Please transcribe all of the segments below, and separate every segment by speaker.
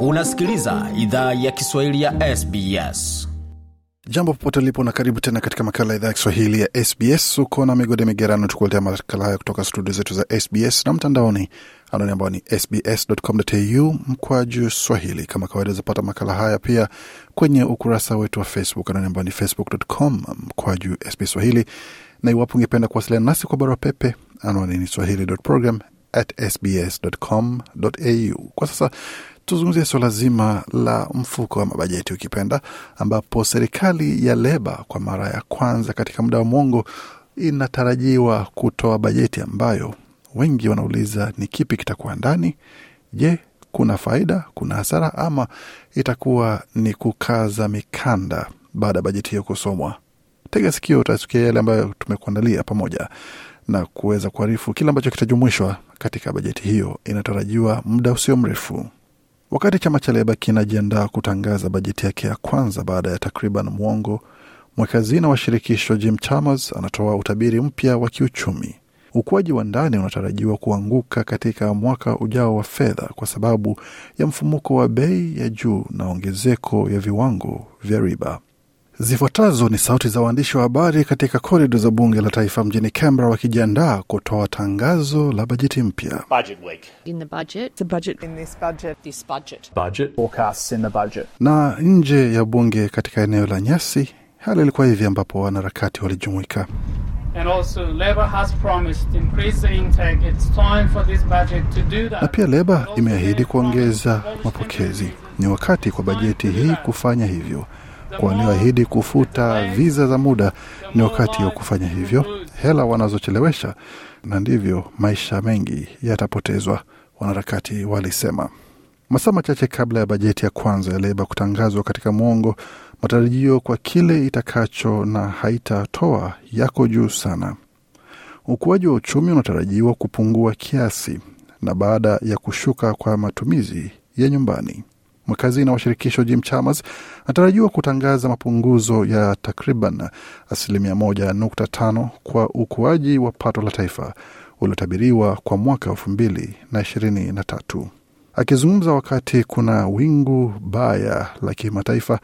Speaker 1: Unasikiliza idhaa ya Kiswahili ya SBS.
Speaker 2: Jambo popote ulipo na karibu tena katika makala idhaa ya Kiswahili ya SBS. Uko na migode migerano, tukuletea makala haya kutoka studio zetu za SBS na mtandaoni, anwani ambao ni sbs.com.au mkwaju swahili. Kama kawaida, zapata makala haya pia kwenye ukurasa wetu wa Facebook, anwani ambao ni facebook.com mkwaju SBS swahili, na iwapo ungependa kuwasiliana nasi kwa barua pepe, anwani ni swahili.program at sbs.com.au. Kwa sasa tuzungumzie suala zima la mfuko wa mabajeti ukipenda, ambapo serikali ya Leba kwa mara ya kwanza katika muda wa mwongo inatarajiwa kutoa bajeti ambayo wengi wanauliza ni kipi kitakuwa ndani. Je, kuna faida, kuna hasara, ama itakuwa ni kukaza mikanda baada ya bajeti hiyo kusomwa? Tega sikio, utasikia yale ambayo tumekuandalia pamoja na kuweza kuarifu kile ambacho kitajumuishwa katika bajeti hiyo inatarajiwa muda usio mrefu. Wakati chama cha Leba kinajiandaa kutangaza bajeti yake ya kwanza baada ya takriban mwongo, mweka hazina wa shirikisho Jim Chalmers anatoa utabiri mpya wa kiuchumi. Ukuaji wa ndani unatarajiwa kuanguka katika mwaka ujao wa fedha kwa sababu ya mfumuko wa bei ya juu na ongezeko ya viwango vya riba. Zifuatazo ni sauti za waandishi wa habari katika korido za bunge la taifa mjini Canberra wakijiandaa kutoa tangazo la bajeti mpya.
Speaker 3: budget week.
Speaker 4: in the budget.
Speaker 5: the budget in this budget.
Speaker 4: This budget.
Speaker 3: Budget forecasts in the budget.
Speaker 2: Na nje ya bunge katika eneo la nyasi, hali ilikuwa hivi ambapo wanaharakati walijumuika.
Speaker 6: And also, Labour has promised to increase the intake. It's time for this budget to do that.
Speaker 2: Na pia Leba imeahidi kuongeza mapokezi. Ni wakati kwa bajeti hii kufanya hivyo. Kwa walioahidi kufuta viza za muda, ni wakati wa kufanya hivyo. Hela wanazochelewesha, na ndivyo maisha mengi yatapotezwa, wanaharakati walisema. Masaa machache kabla ya bajeti ya kwanza ya Leba kutangazwa katika mwongo, matarajio kwa kile itakacho na haitatoa yako juu sana. Ukuaji wa uchumi unatarajiwa kupungua kiasi na baada ya kushuka kwa matumizi ya nyumbani. Mwakazina wa shirikisho Jim Chalmers anatarajiwa kutangaza mapunguzo ya takriban asilimia moja nukta tano kwa ukuaji wa pato la taifa uliotabiriwa kwa mwaka elfu mbili na ishirini na tatu. Akizungumza wakati kuna wingu baya la kimataifa,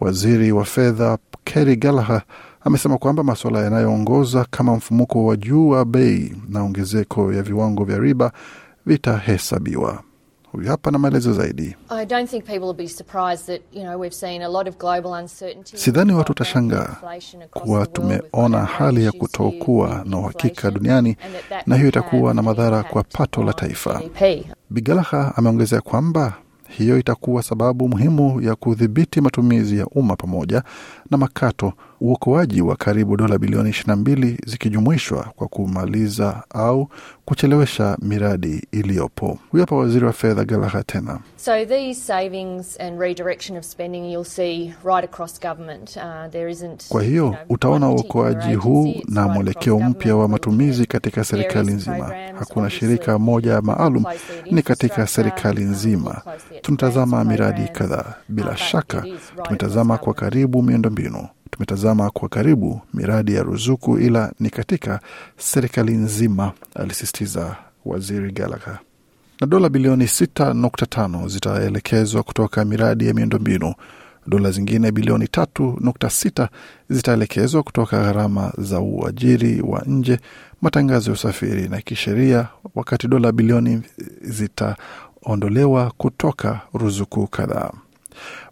Speaker 2: waziri wa fedha Kerry Gallagher amesema kwamba masuala yanayoongoza kama mfumuko wa juu wa bei na ongezeko ya viwango vya riba vitahesabiwa. Huyu hapa na maelezo zaidi.
Speaker 7: I don't think people will be surprised that, you know, we've seen a lot of global uncertainty.
Speaker 2: Sidhani watu watashangaa kuwa tumeona hali ya kutokuwa na uhakika duniani na hiyo itakuwa na madhara kwa pato la taifa. Bigalaha ameongezea kwamba hiyo itakuwa sababu muhimu ya kudhibiti matumizi ya umma pamoja na makato, uokoaji wa karibu dola bilioni 22 zikijumuishwa kwa kumaliza au kuchelewesha miradi iliyopo. Huyu hapa waziri wa fedha Galaha tena.
Speaker 7: So these savings and redirection of spending you'll see right across government. Uh, there isn't,
Speaker 2: Kwa
Speaker 7: you
Speaker 2: hiyo
Speaker 7: know,
Speaker 2: utaona uokoaji huu na mwelekeo mpya wa matumizi katika serikali nzima. Hakuna shirika moja maalum, ni katika serikali nzima. Tunatazama miradi kadhaa. Bila
Speaker 7: uh,
Speaker 2: shaka tumetazama kwa karibu miundombinu, tumetazama kwa karibu miradi ya ruzuku, ila ni katika serikali nzima, alisisitiza waziri Gallagher. Na dola bilioni 6.5 zitaelekezwa kutoka miradi ya miundombinu. Dola zingine bilioni 3.6 zitaelekezwa kutoka gharama za uajiri wa nje, matangazo ya usafiri na kisheria, wakati dola bilioni zitaondolewa kutoka ruzuku kadhaa.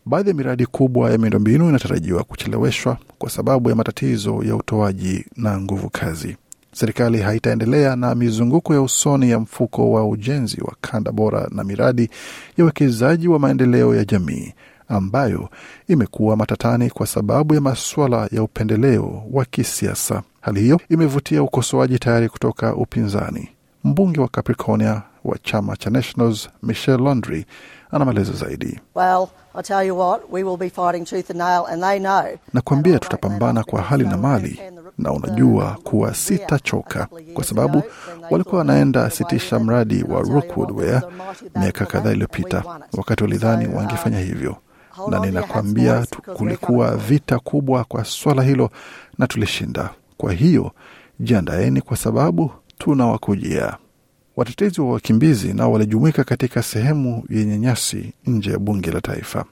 Speaker 2: Baadhi ya miradi kubwa ya miundombinu inatarajiwa kucheleweshwa kwa sababu ya matatizo ya utoaji na nguvu kazi. Serikali haitaendelea na mizunguko ya usoni ya mfuko wa ujenzi wa kanda bora na miradi ya uwekezaji wa maendeleo ya jamii ambayo imekuwa matatani kwa sababu ya masuala ya upendeleo wa kisiasa. Hali hiyo imevutia ukosoaji tayari kutoka upinzani. Mbunge wa Capricornia wa chama cha Nationals Michel Landry ana maelezo zaidi.
Speaker 8: Well, I tell you what, we will be fighting tooth and nail, and they know.
Speaker 2: Nakwambia tutapambana kwa hali na mali, na unajua kuwa sitachoka, kwa sababu walikuwa wanaenda sitisha mradi wa Rookwood Ware miaka kadhaa iliyopita, wakati walidhani wangefanya hivyo, na ninakwambia kulikuwa vita kubwa kwa swala hilo na tulishinda. Kwa hiyo jiandaeni, kwa sababu tunawakujia. Watetezi wa wakimbizi nao walijumuika katika sehemu yenye nyasi nje ya bunge la taifa.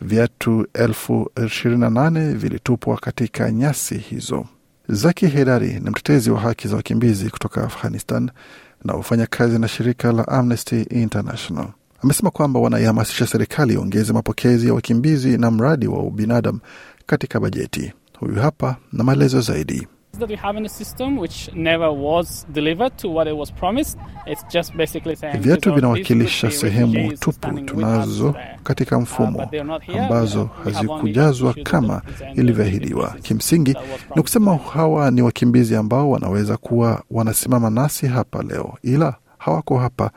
Speaker 2: Viatu elfu ishirini na nane vilitupwa katika nyasi hizo. Zaki Hedari ni mtetezi wa haki za wakimbizi kutoka Afghanistan na hufanya kazi na shirika la Amnesty International. Amesema kwamba wanaihamasisha serikali iongeze mapokezi ya wakimbizi na mradi wa ubinadamu katika bajeti. Huyu hapa na maelezo zaidi.
Speaker 6: That we have in the system which never was delivered to what it was promised. It's just basically saying
Speaker 2: Viatu vinawakilisha sehemu tupu tunazo katika
Speaker 6: Uh,
Speaker 2: mfumo ambazo hazikujazwa kama ilivyoahidiwa. Kimsingi ni kusema hawa ni wakimbizi ambao wanaweza kuwa wanasimama nasi hapa leo, ila hawako hapa.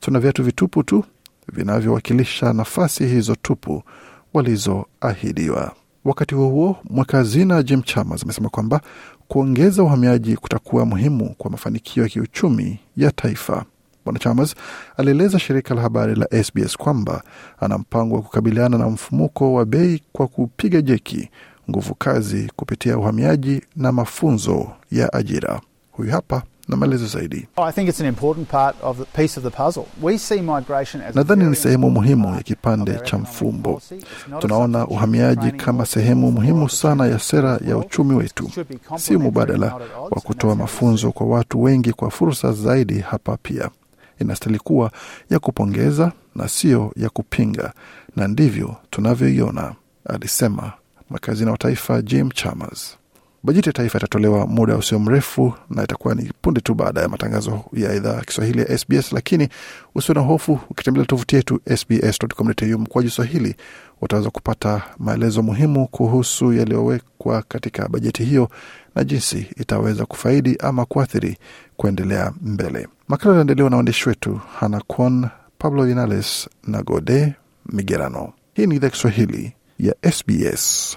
Speaker 2: Tuna viatu vitupu tu vinavyowakilisha nafasi hizo tupu walizoahidiwa. Wakati huo huo, mweka hazina Jim Chalmers amesema kwamba kuongeza uhamiaji kutakuwa muhimu kwa mafanikio ya kiuchumi ya taifa. Bwana Chalmers alieleza shirika la habari la SBS kwamba ana mpango wa kukabiliana na mfumuko wa bei kwa kupiga jeki nguvu kazi kupitia uhamiaji na mafunzo ya ajira. Huyu hapa na maelezo zaidi.
Speaker 3: I think it's an important part of the piece of the puzzle. We see migration as a
Speaker 2: Nadhani ni sehemu muhimu ya kipande cha mfumbo. Tunaona uhamiaji kama sehemu muhimu sana ya sera ya uchumi wetu, si mubadala wa kutoa mafunzo kwa watu wengi kwa fursa zaidi hapa. Pia inastahili kuwa ya kupongeza na sio ya kupinga, na ndivyo tunavyoiona, alisema mwakazina wa taifa Jim Chalmers. Bajeti ya taifa itatolewa muda usio mrefu na itakuwa ni punde tu baada ya matangazo ya idhaa ya Kiswahili ya SBS, lakini usio na hofu. Ukitembelea tovuti yetu sbs.com.au mkwaju Swahili utaweza kupata maelezo muhimu kuhusu yaliyowekwa katika bajeti hiyo na jinsi itaweza kufaidi ama kuathiri kuendelea mbele. Makala yanaendelewa na waandishi wetu Hana Kwon, Pablo Vinales na Gode Migerano. Hii ni idhaa Kiswahili ya SBS.